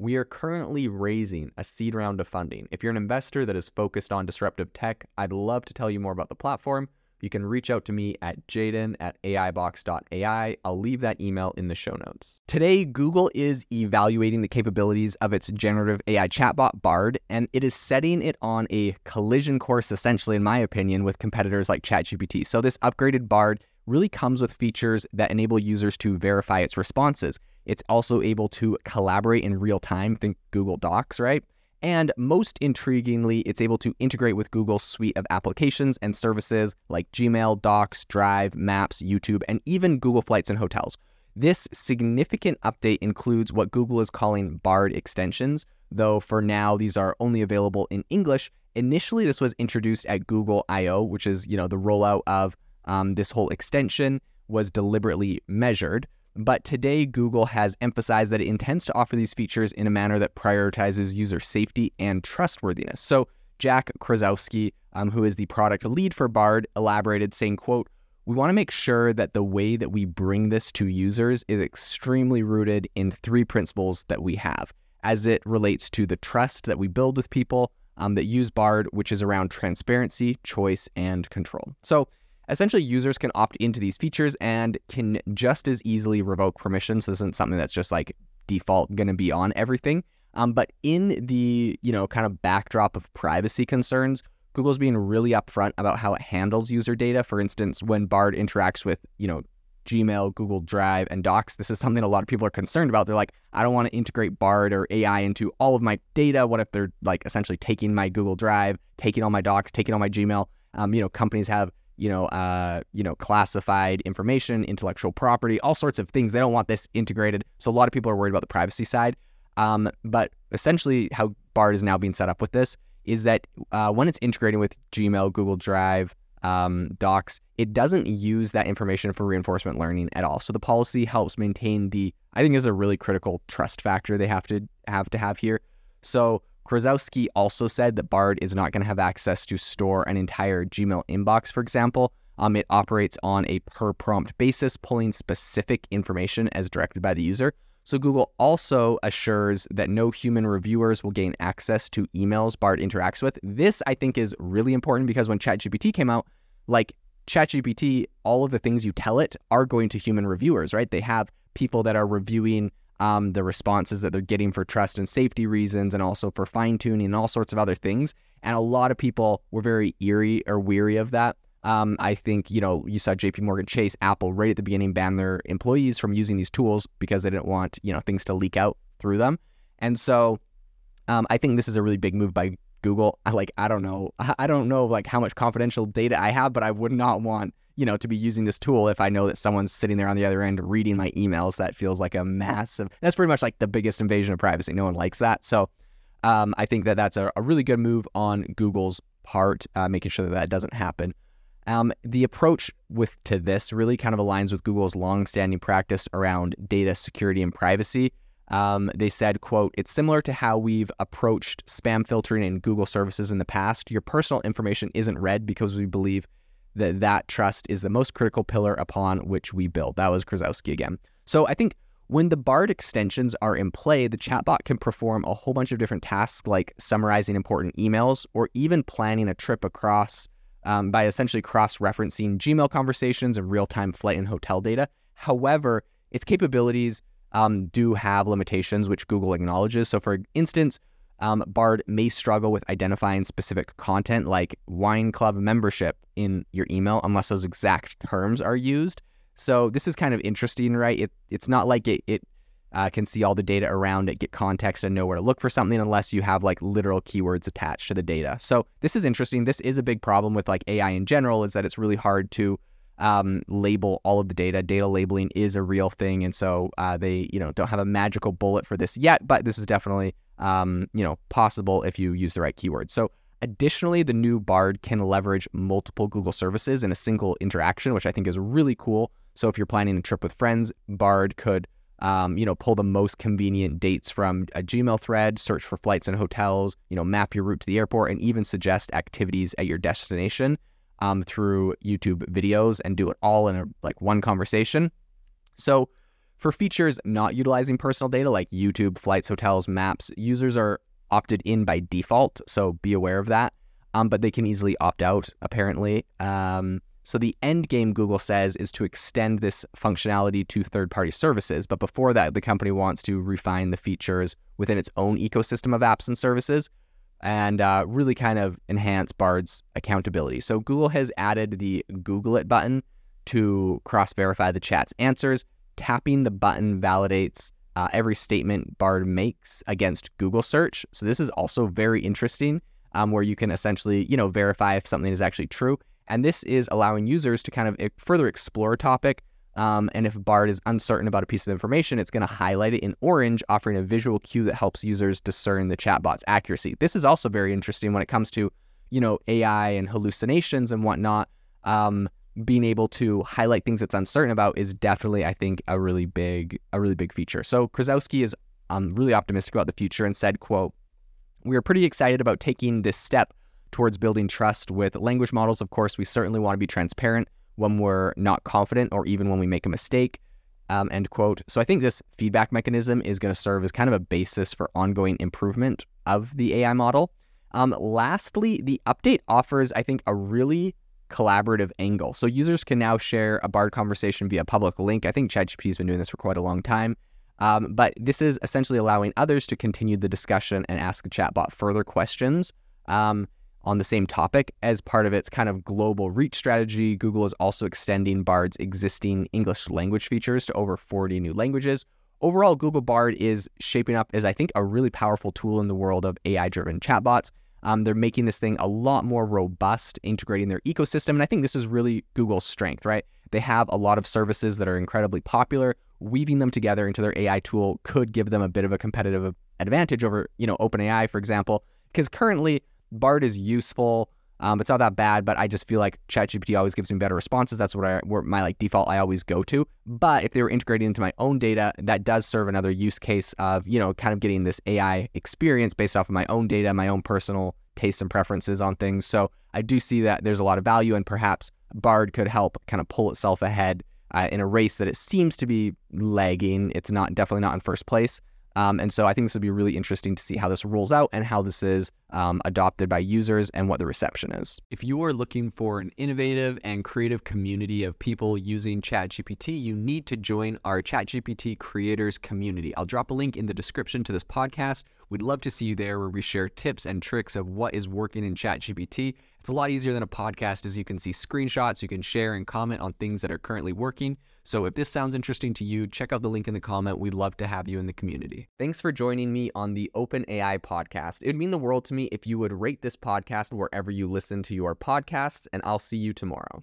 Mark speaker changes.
Speaker 1: We are currently raising a seed round of funding. If you're an investor that is focused on disruptive tech, I'd love to tell you more about the platform. You can reach out to me at jaeden at aibox.ai. I'll leave that email in the show notes. Today, Google is evaluating the capabilities of its generative AI chatbot Bard, and it is setting it on a collision course, essentially, in my opinion, with competitors like ChatGPT. So, this upgraded Bard really comes with features that enable users to verify its responses. It's also able to collaborate in real time, think Google Docs, right? And most intriguingly, it's able to integrate with Google's suite of applications and services like Gmail, Docs, Drive, Maps, YouTube, and even Google Flights and Hotels. This significant update includes what Google is calling Bard extensions, though for now these are only available in English. Initially, this was introduced at Google I/O, which is you know the rollout of um, this whole extension was deliberately measured. But today, Google has emphasized that it intends to offer these features in a manner that prioritizes user safety and trustworthiness. So Jack Krawczyk, um, who is the product lead for Bard, elaborated saying, quote, we want to make sure that the way that we bring this to users is extremely rooted in three principles that we have as it relates to the trust that we build with people um, that use Bard, which is around transparency, choice, and control. So Essentially, users can opt into these features and can just as easily revoke permissions. So this isn't something that's just like default going to be on everything. Um, but in the you know kind of backdrop of privacy concerns, Google's being really upfront about how it handles user data. For instance, when Bard interacts with you know Gmail, Google Drive, and Docs, this is something a lot of people are concerned about. They're like, I don't want to integrate Bard or AI into all of my data. What if they're like essentially taking my Google Drive, taking all my Docs, taking all my Gmail? Um, you know, companies have you know, uh, you know, classified information, intellectual property, all sorts of things. They don't want this integrated. So a lot of people are worried about the privacy side. Um, but essentially, how Bard is now being set up with this is that uh, when it's integrating with Gmail, Google Drive, um, Docs, it doesn't use that information for reinforcement learning at all. So the policy helps maintain the, I think, is a really critical trust factor they have to have to have here. So Krawczyk also said that Bard is not going to have access to store an entire Gmail inbox, for example. Um, it operates on a per prompt basis, pulling specific information as directed by the user. So Google also assures that no human reviewers will gain access to emails Bard interacts with. This, I think, is really important because when ChatGPT came out, like ChatGPT, all of the things you tell it are going to human reviewers, right? They have people that are reviewing um, the responses that they're getting for trust and safety reasons, and also for fine tuning and all sorts of other things. And a lot of people were very eerie or weary of that. Um, I think, you know, you saw JP Morgan Chase, Apple right at the beginning ban their employees from using these tools because they didn't want, you know, things to leak out through them. And so um, I think this is a really big move by Google. I like, I don't know. I don't know like how much confidential data I have, but I would not want you know, to be using this tool if I know that someone's sitting there on the other end reading my emails. That feels like a massive. That's pretty much like the biggest invasion of privacy. No one likes that. So um, I think that that's a, a, really good move on Google's part, uh, making sure that that doesn't happen. Um, the approach with to this really kind of aligns with Google's long-standing practice around data security and privacy. Um, they said, "quote It's similar to how we've approached spam filtering in Google services in the past. Your personal information isn't read because we believe that that trust is the most critical pillar upon which we build. That was Krawczyk again. So I think when the BARD extensions are in play, the chatbot can perform a whole bunch of different tasks like summarizing important emails or even planning a trip across um, by essentially cross referencing Gmail conversations and real time flight and hotel data. However, its capabilities um, do have limitations, which Google acknowledges. So, for instance, um, Bard may struggle with identifying specific content like wine club membership in your email unless those exact terms are used. So this is kind of interesting, right? It, it's not like it, it uh, can see all the data around it, get context, and know where to look for something unless you have like literal keywords attached to the data. So this is interesting. This is a big problem with like AI in general, is that it's really hard to um, label all of the data. Data labeling is a real thing, and so uh, they you know don't have a magical bullet for this yet, but this is definitely um, you know possible if you use the right keywords. So additionally, the new Bard can leverage multiple Google services in a single interaction, which I think is really cool. So if you're planning a trip with friends, Bard could um, you know, pull the most convenient dates from a Gmail thread, search for flights and hotels, you know, map your route to the airport, and even suggest activities at your destination um, through YouTube videos and do it all in a, like one conversation. So, for features not utilizing personal data like YouTube, flights, hotels, maps, users are opted in by default. So be aware of that. Um, but they can easily opt out, apparently. Um, so the end game, Google says, is to extend this functionality to third party services. But before that, the company wants to refine the features within its own ecosystem of apps and services and uh, really kind of enhance Bard's accountability. So Google has added the Google It button to cross verify the chat's answers. Tapping the button validates uh, every statement Bard makes against Google search. So this is also very interesting, um, where you can essentially, you know, verify if something is actually true. And this is allowing users to kind of further explore a topic um, and if Bard is uncertain about a piece of information, it's going to highlight it in orange, offering a visual cue that helps users discern the chatbot's accuracy. This is also very interesting when it comes to, you know, AI and hallucinations and whatnot. Um, being able to highlight things that's uncertain about is definitely, I think, a really big, a really big feature. So Krawczyk is um, really optimistic about the future and said, "quote We are pretty excited about taking this step towards building trust with language models. Of course, we certainly want to be transparent." when we're not confident or even when we make a mistake. Um, end quote. So I think this feedback mechanism is going to serve as kind of a basis for ongoing improvement of the AI model. Um, lastly, the update offers, I think, a really collaborative angle. So users can now share a Bard conversation via public link. I think ChatGPT has been doing this for quite a long time. Um, but this is essentially allowing others to continue the discussion and ask the chatbot further questions. Um, on the same topic. As part of its kind of global reach strategy, Google is also extending Bard's existing English language features to over 40 new languages. Overall, Google Bard is shaping up as, I think, a really powerful tool in the world of AI driven chatbots. Um, they're making this thing a lot more robust, integrating their ecosystem. And I think this is really Google's strength, right? They have a lot of services that are incredibly popular. Weaving them together into their AI tool could give them a bit of a competitive advantage over, you know, OpenAI, for example, because currently Bard is useful. Um, it's not that bad, but I just feel like ChatGPT always gives me better responses. That's what I, where my like default I always go to. But if they were integrating into my own data, that does serve another use case of you know kind of getting this AI experience based off of my own data, my own personal tastes and preferences on things. So I do see that there's a lot of value, and perhaps Bard could help kind of pull itself ahead uh, in a race that it seems to be lagging. It's not definitely not in first place. Um, and so I think this would be really interesting to see how this rolls out and how this is um, adopted by users and what the reception is. If you are looking for an innovative and creative community of people using ChatGPT, you need to join our ChatGPT creators community. I'll drop a link in the description to this podcast. We'd love to see you there where we share tips and tricks of what is working in ChatGPT. It's a lot easier than a podcast as you can see screenshots, you can share and comment on things that are currently working. So if this sounds interesting to you, check out the link in the comment. We'd love to have you in the community. Thanks for joining me on the Open AI podcast. It would mean the world to me if you would rate this podcast wherever you listen to your podcasts, and I'll see you tomorrow.